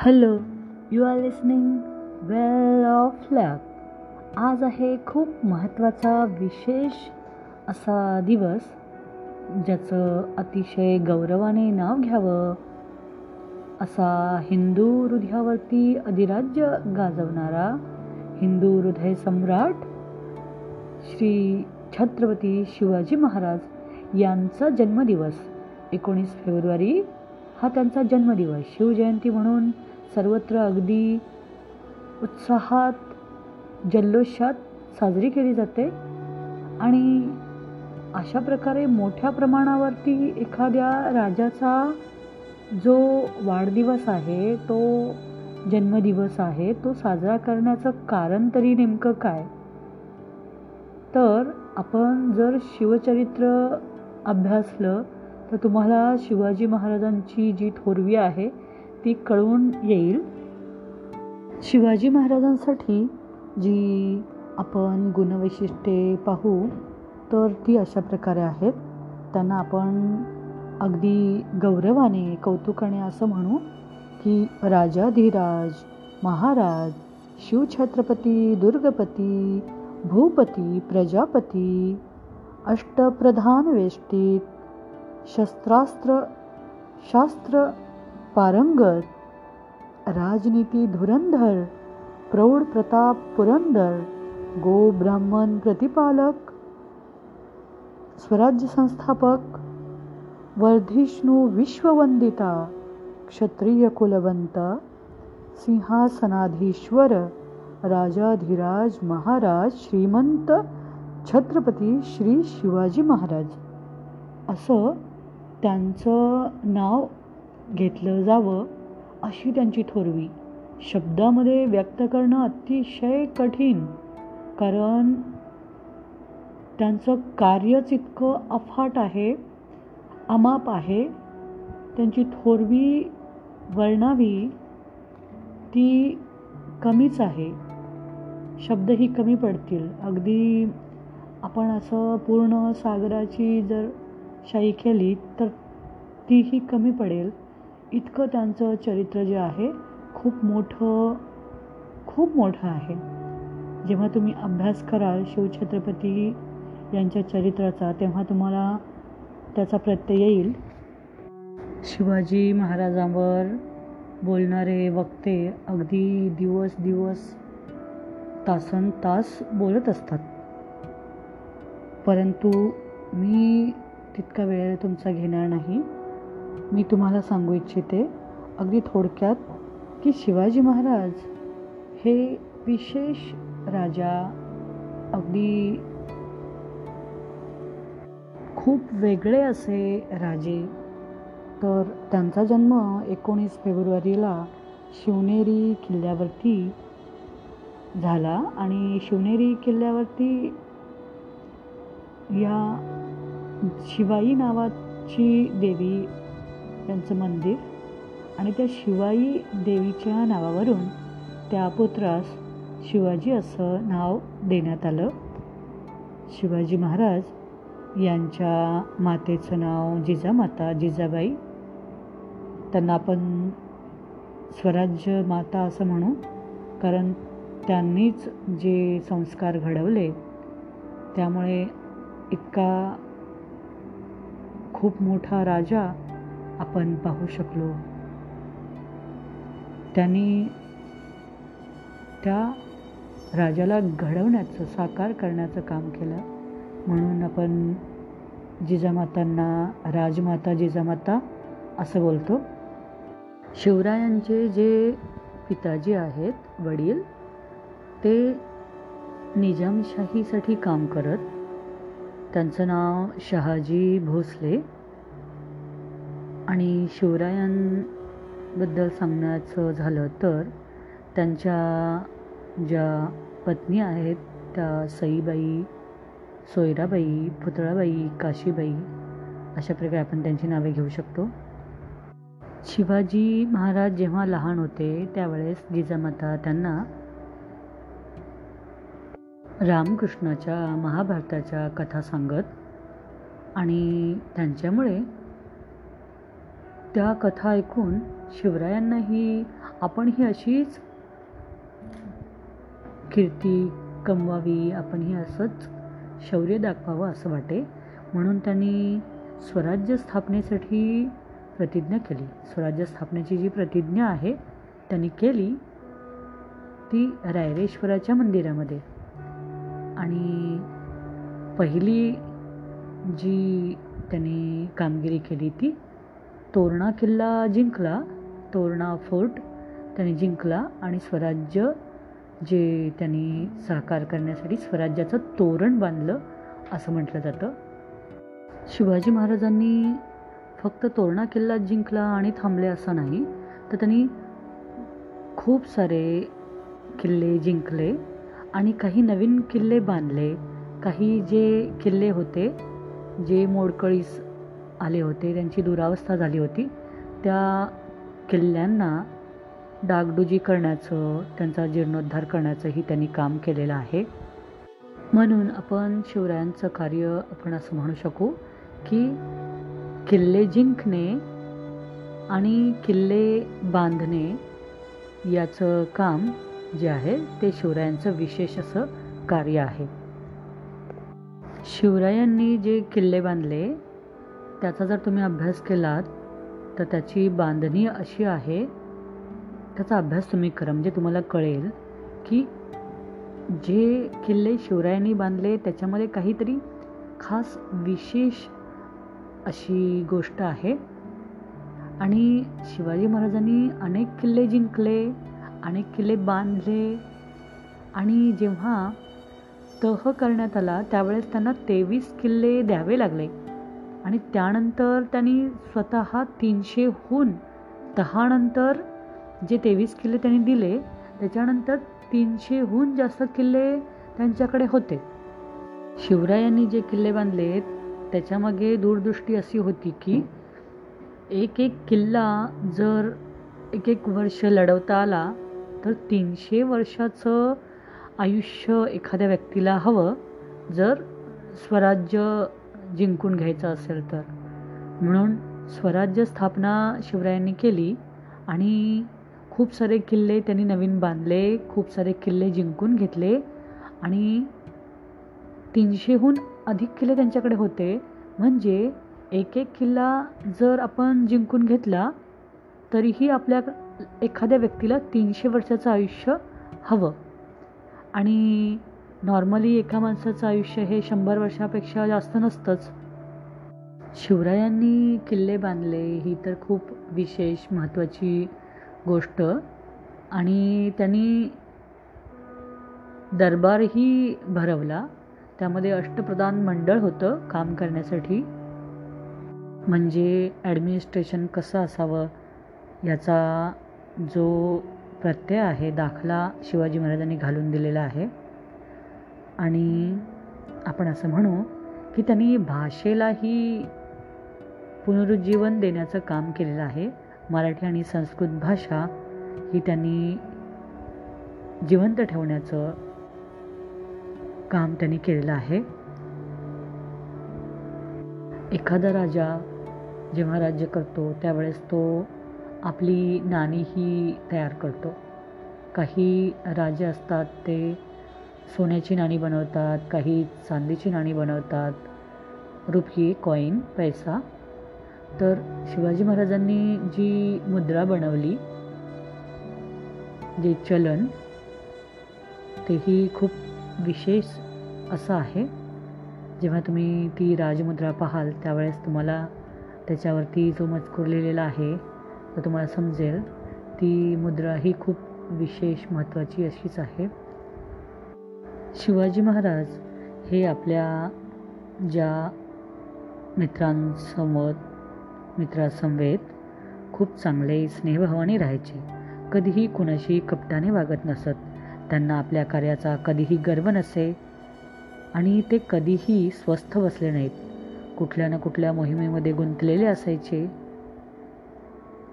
Hello you are listening well of luck आज आहे खूप महत्त्वाचा विशेष असा दिवस ज्याचं अतिशय गौरवाने नाव घ्यावं. असा हिंदू हृदयावरती अधिराज्य गाजवणारा हिंदू हृदय सम्राट श्री छत्रपती शिवाजी महाराज यांचा जन्मदिवस एकोणीस फेब्रुवारी हा त्यांचा जन्मदिवस. शिवजयंती म्हणून सर्वत्र अगदी उत्साहात जल्लोषात साजरी केली जाते. आणि अशा प्रकारे मोठ्या प्रमाणावरती एखाद्या राजाचा जो वाढदिवस आहे तो जन्मदिवस आहे तो साजरा करण्याचं कारण तरी नेमकं काय? तर आपण जर शिवचरित्र अभ्यासलं तर तुम्हाला शिवाजी महाराजांची जी थोरवी आहे ती कळून येईल. शिवाजी महाराजांसाठी जी आपण गुणवैशिष्ट्ये पाहू तर ती अशा प्रकारे आहेत. त्यांना आपण अगदी गौरवाने कौतुकाने असं म्हणू की राजाधिराज महाराज शिवछत्रपती दुर्गपती भूपती प्रजापती अष्टप्रधान वेष्टीत शस्त्रास्त्र शास्त्र पारंगत राजनीती धुरंधर प्रौढ प्रताप पुरंदर गो ब्राह्मण प्रतिपालक स्वराज्य संस्थापक वर्धिष्णू विश्ववंदिता क्षत्रिय कुलवंत सिंहासनाधीश्वर राजाधिराज महाराज श्रीमंत छत्रपती श्री शिवाजी महाराज. असं त्यांचं नाव घेतलं जावं अशी त्यांची थोरवी शब्दामध्ये व्यक्त करणं अतिशय कठीण कारण त्यांचं कार्यच इतकं अफाट आहे अमाप आहे. त्यांची थोरवी वर्णावी ती कमीच आहे. शब्दही कमी पडतील. अगदी आपण असं पूर्ण सागराची जर शाई केली तर तीही कमी पडेल. इतकं त्यांचं चरित्र जे आहे खूप मोठं खूप मोठं आहे. जेव्हा तुम्ही अभ्यास कराल शिवछत्रपती यांच्या चरित्राचा तेव्हा तुम्हाला त्याचा प्रत्यय येईल. शिवाजी महाराजांवर बोलणारे वक्ते अगदी दिवस दिवस तासन तास बोलत असतात. परंतु मी तितका वेळ तुमचा घेणार नाही. मी तुम्हाला सांगू इच्छिते अगदी थोडक्यात की शिवाजी महाराज हे विशेष राजा अगदी खूप वेगळे असे राजे. तर त्यांचा जन्म एकोणीस फेब्रुवारीला शिवनेरी किल्ल्यावरती झाला आणि शिवनेरी किल्ल्यावरती या शिवाई नावाची देवी त्यांचं मंदिर आणि त्या शिवाई देवीच्या नावावरून त्या पुत्रास शिवाजी असं नाव देण्यात आलं. शिवाजी महाराज यांच्या मातेचं नाव जिजामाता जिजाबाई. त्यांना आपण स्वराज्य माता असं म्हणू कारण त्यांनीच जे संस्कार घडवले त्यामुळे इतका खूप मोठा राजा आपण पाहू शकलो. त्यांनी त्या राजाला घडवण्याचं साकार करण्याचं काम केलं. म्हणून आपण जिजामातांना राजमाता जिजामाता असं बोलतो. शिवरायांचे जे पिताजी आहेत वडील ते निजामशाहीसाठी काम करत. त्यांचं नाव शहाजी भोसले. आणि शिवरायांबद्दल सांगण्याचं झालं तर त्यांच्या ज्या पत्नी आहेत त्या सईबाई सोयराबाई पुतळाबाई काशीबाई अशा प्रकारे आपण त्यांची नावे घेऊ शकतो. शिवाजी महाराज जेव्हा लहान होते त्यावेळेस जिजामाता त्यांना रामकृष्णाच्या महाभारताच्या कथा सांगत आणि त्यांच्यामुळे त्या कथा ऐकून शिवरायांनाही आपण ही अशीच कीर्ती कमवावी आपण ही असंच शौर्य दाखवावं असं वाटे. म्हणून त्यांनी स्वराज्य स्थापनेसाठी प्रतिज्ञा केली. स्वराज्य स्थापनेची जी प्रतिज्ञा आहे त्यांनी केली ती रायरेश्वराच्या मंदिरामध्ये. आणि पहिली जी त्यांनी कामगिरी केली ती तोरणा किल्ला जिंकला तोरणा फोर्ट त्यांनी जिंकला आणि स्वराज्य जे त्यांनी साकार करण्यासाठी स्वराज्याचं तोरण बांधलं असं म्हटलं जातं. शिवाजी महाराजांनी फक्त तोरणा किल्ला जिंकला आणि थांबले असं नाही तर त्यांनी खूप सारे किल्ले जिंकले आणि काही नवीन किल्ले बांधले. काही जे किल्ले होते जे मोडकळीस आले होते. त्यांची दुरावस्था झाली होती. त्या किल्ल्यांना डागडुजी करण्याचं त्यांचा जीर्णोद्धार करण्याचंही त्यांनी काम केलेलं आहे. म्हणून आपण शिवरायांचं कार्य आपण असं म्हणू शकू की किल्ले जिंकणे आणि किल्ले बांधणे याचं काम जे आहे ते शिवरायांचं विशेष असं कार्य आहे. शिवरायांनी जे किल्ले बांधले त्याचा जर तुम्ही अभ्यास केलात तर त्याची बांधणी अशी आहे. त्याचा अभ्यास तुम्ही करा म्हणजे तुम्हाला कळेल की जे किल्ले शिवरायांनी बांधले त्याच्यामध्ये काहीतरी खास विशेष अशी गोष्ट आहे. आणि शिवाजी महाराजांनी अनेक किल्ले जिंकले अनेक किल्ले बांधले आणि जेव्हा तह करण्यात आला त्यावेळेस त्यांना तेवीस किल्ले द्यावे लागले. आणि त्यानंतर त्यांनी स्वतः तीनशेहून तहानंतर जे तेवीस किल्ले त्यांनी दिले त्याच्यानंतर तीनशेहून जास्त किल्ले त्यांच्याकडे होते. शिवरायांनी जे किल्ले बांधले त्याच्यामागे दूरदृष्टी अशी होती की एक एक किल्ला जर एक एक वर्ष लढवता आला तर तीनशे वर्षाचं आयुष्य एखाद्या व्यक्तीला हवं. जर स्वराज्य जिंकून घ्यायचं असेल तर. म्हणून स्वराज्य स्थापना शिवरायांनी केली आणि खूप सारे किल्ले त्यांनी नवीन बांधले खूप सारे किल्ले जिंकून घेतले आणि तीनशेहून अधिक किल्ले त्यांच्याकडे होते. म्हणजे एक एक किल्ला जर आपण जिंकून घेतला तरीही आपल्या एखाद्या व्यक्तीला तीनशे वर्षाचं आयुष्य हवं. आणि नॉर्मली एका माणसाचं आयुष्य हे शंभर वर्षापेक्षा जास्त नसतंच. शिवरायांनी किल्ले बांधले ही तर खूप विशेष महत्त्वाची गोष्ट. आणि त्यांनी दरबारही भरवला. त्यामध्ये अष्टप्रधान मंडळ होतं काम करण्यासाठी. म्हणजे ॲडमिनिस्ट्रेशन कसं असावं याचा जो प्रत्यय आहे दाखला शिवाजी महाराजांनी घालून दिलेला आहे. आणि आपण असं म्हणू की त्यांनी भाषेलाही पुनरुज्जीवन देण्याचं काम केलेलं आहे. मराठी आणि संस्कृत भाषा ही त्यांनी जिवंत ठेवण्याचं काम त्यांनी केलेलं आहे. एखादा राजा जेव्हा राज्य करतो त्यावेळेस तो आपली नाणीही तयार करतो. काही राजे असतात ते सोन्याची नाणी बनवतात काही चांदीची नाणी बनवतात. रुपये कॉईन पैसा. तर शिवाजी महाराजांनी जी मुद्रा बनवली जे चलन तेही खूप विशेष असं आहे. जेव्हा तुम्ही ती राजमुद्रा पाहाल त्यावेळेस तुम्हाला त्याच्यावरती जो मजकूर लिहिलेला आहे तो तुम्हाला समजेल. ती मुद्रा ही खूप विशेष महत्त्वाची अशीच आहे. शिवाजी महाराज हे आपल्या ज्या मित्रांसमोर मित्रासमवेत खूप चांगले स्नेहभावाने राहायचे कधीही कुणाशी कपटाने वागत नसत त्यांना आपल्या कार्याचा कधीही गर्व नसे आणि ते कधीही स्वस्थ बसले नाहीत. कुठल्या ना कुठल्या मोहिमेमध्ये गुंतलेले असायचे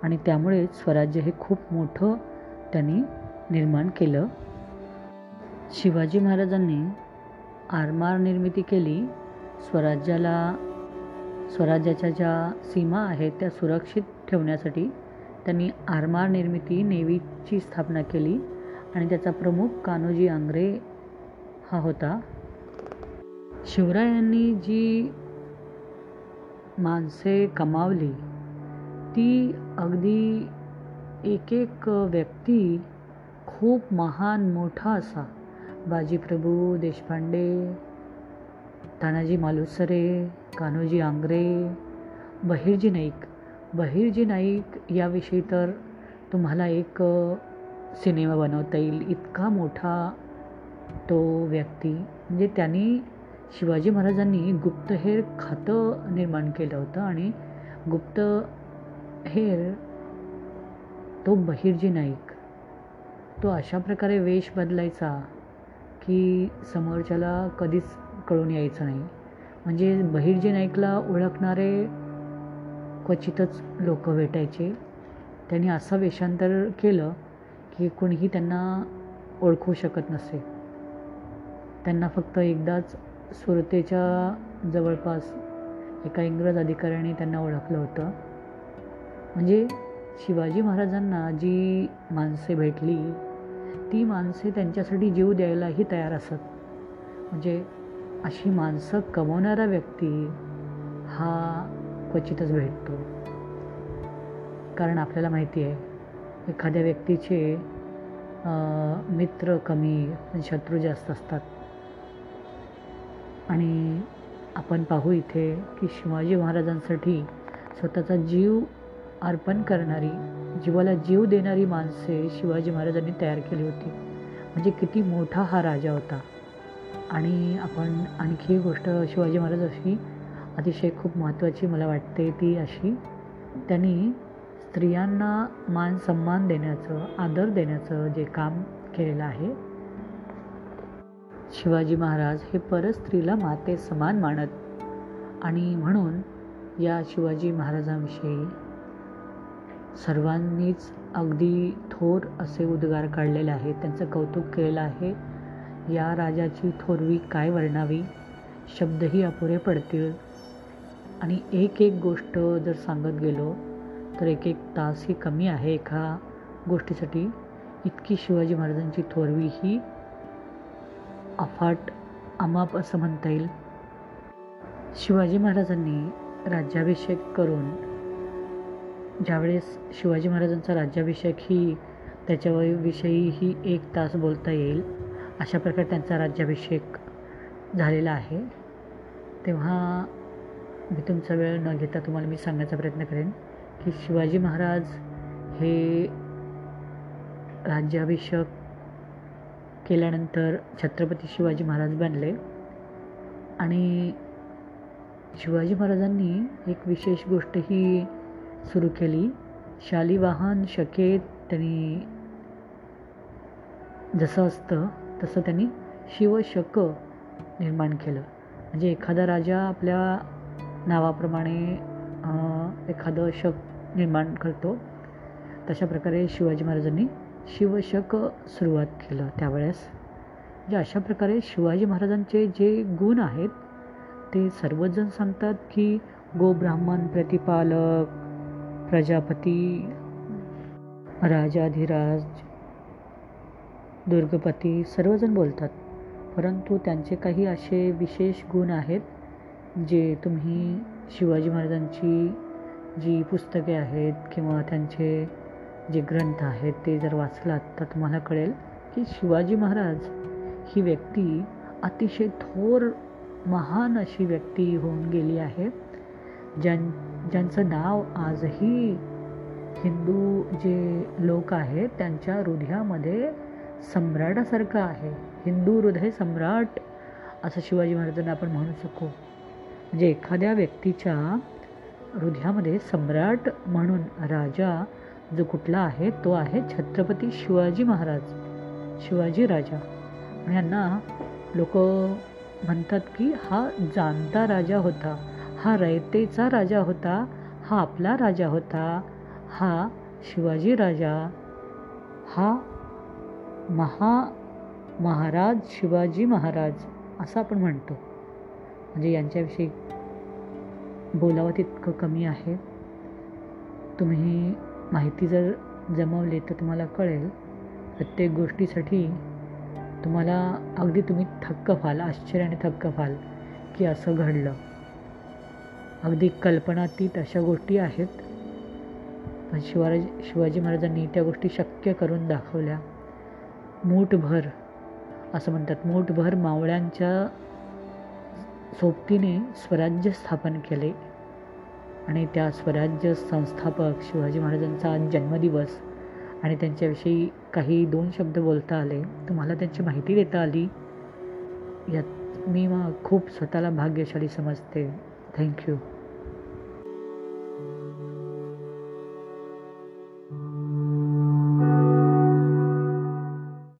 आणि त्यामुळे स्वराज्य हे खूप मोठं त्यांनी निर्माण केलं. शिवाजी महाराजांनी आरमार निर्मिती केली. स्वराज्याला स्वराज्याच्या ज्या सीमा आहेत त्या सुरक्षित ठेवण्यासाठी त्यांनी आरमार निर्मिती नेव्हीची स्थापना केली आणि त्याचा प्रमुख कान्होजी आंग्रे हा होता. शिवरायांनी जी माणसे कमावली ती अगदी एक एक व्यक्ती खूप महान मोठा असा बाजीप्रभू देशपांडे तानाजी मालुसरे कान्होजी आंग्रे बहिर्जी नाईक. बहिर्जी नाईक याविषयी तर तुम्हाला एक सिनेमा बनवता येईल. इतका मोठा तो व्यक्ती म्हणजे त्यांनी शिवाजी महाराजांनी गुप्तहेर खातं निर्माण केलं होतं आणि गुप्तहेर तो बहिर्जी नाईक. तो अशा प्रकारे वेश बदलायचा की समोरच्याला कधीच कळून यायचं नाही. म्हणजे बहिर्जी नाईकला ओळखणारे क्वचितच लोक भेटायचे. त्यांनी असं वेषांतर केलं की कोणीही त्यांना ओळखू शकत नसे. त्यांना फक्त एकदाच सुरतेच्या जवळपास एका इंग्रज अधिकाऱ्याने त्यांना ओळखलं होतं. म्हणजे शिवाजी महाराजांना जी माणसे भेटली ती माणसे त्यांच्यासाठी जीव द्यायलाही तयार असत. म्हणजे अशी माणसं कमवणारा व्यक्ती हा क्वचितच भेटतो. कारण आपल्याला माहिती आहे एखाद्या व्यक्तीचे मित्र कमी शत्रू जास्त असतात. आणि आपण पाहू इथे की शिवाजी महाराजांसाठी स्वतःचा जीव अर्पण करणारी जीवाला जीव देणारी माणसे शिवाजी महाराजांनी तयार केली होती. म्हणजे किती मोठा हा राजा होता. आणि आपण आणखी गोष्ट शिवाजी महाराज अशी अतिशय खूप महत्त्वाची मला वाटते ती अशी त्यांनी स्त्रियांना मान सन्मान देण्याचं आदर देण्याचं जे काम केलेलं आहे शिवाजी महाराज हे परस्त्रीला माते समान मानत. आणि म्हणून या शिवाजी महाराजांविषयी सर्वांनीच अगदी थोर असे उद्गार काढलेले आहेत. त्यांचं कौतुक केलेलं आहे. या राजाची थोरवी काय वर्णावी? शब्दही अपुरे पडतील. आणि एक एक गोष्ट जर सांगत गेलो तर एक एक तास ही कमी आहे एका गोष्टीसाठी. इतकी शिवाजी महाराजांची थोरवी ही अफाट अमाप असं म्हणता येईल. शिवाजी महाराजांनी राज्याभिषेक करून ज्यावेळेस शिवाजी महाराजांचा राज्याभिषेक ही त्याच्याविषयी ही एक तास बोलता येईल अशा प्रकारे त्यांचा राज्याभिषेक झालेला आहे. तेव्हा मी तुमचा वेळ न घेता तुम्हाला मी सांगण्याचा प्रयत्न करेन की शिवाजी महाराज हे राज्याभिषेक केल्यानंतर छत्रपती शिवाजी महाराज बनले. आणि शिवाजी महाराजांनी एक विशेष गोष्ट ही सुरू केली. शालिवाहन शकेत त्यांनी जसं असतं तसं त्यांनी शिवशक निर्माण केलं. म्हणजे एखादा राजा आपल्या नावाप्रमाणे एखादं शक निर्माण करतो. तशा प्रकारे शिवाजी महाराजांनी शिवशक सुरुवात केलं त्यावेळेस. म्हणजे अशा प्रकारे शिवाजी महाराजांचे जे गुण आहेत ते सर्वजण सांगतात की गोब्राह्मण प्रतिपालक प्रजापती राजाधिराज दुर्गपती सर्वजण बोलतात. परंतु त्यांचे काही असे विशेष गुण आहेत जे तुम्ही शिवाजी महाराजांची जी पुस्तके आहेत किंवा त्यांचे जे ग्रंथ आहेत ते जर वाचलात तर तुम्हाला कळेल की शिवाजी महाराज ही व्यक्ती अतिशय थोर महान अशी व्यक्ती होऊन गेली आहे ज्यां ज्यांचं नाव आजही हिंदू जे लोक आहेत त्यांच्या हृदयामध्ये सम्राटासारखं आहे. हिंदू हृदय सम्राट असं शिवाजी महाराजांना आपण म्हणू शकू. म्हणजे एखाद्या व्यक्तीच्या हृदयामध्ये सम्राट म्हणून राजा जो कुठला आहे तो आहे छत्रपती शिवाजी महाराज शिवाजी राजा. यांना लोक म्हणतात की हा जाणता राजा होता. हा रयतेचा राजा होता हा आपला राजा होता हा शिवाजी राजा हा महा महाराज शिवाजी महाराज असं आपण म्हणतो. म्हणजे यांच्याविषयी बोलावं तितकं कमी आहे. तुम्ही माहिती जर जमवली तर तुम्हाला कळेल. प्रत्येक गोष्टीसाठी तुम्हाला अगदी तुम्ही थक्क व्हाल आश्चर्याने थक्क व्हाल की असं घडलं. अगदी कल्पनातीत अशा गोष्टी आहेत. पण शिवाजी शिवाजी महाराजांनी त्या गोष्टी शक्य करून दाखवल्या. मूठभर असं म्हणतात मूठभर मावळ्यांच्या सोबतीने स्वराज्य स्थापन केले. आणि त्या स्वराज्य संस्थापक शिवाजी महाराजांचा आज जन्मदिवस आणि त्यांच्याविषयी काही दोन शब्द बोलता आले. तुम्हाला त्यांची माहिती देता आली? यात मी मग खूप स्वतःला भाग्यशाली समजते. Thank you.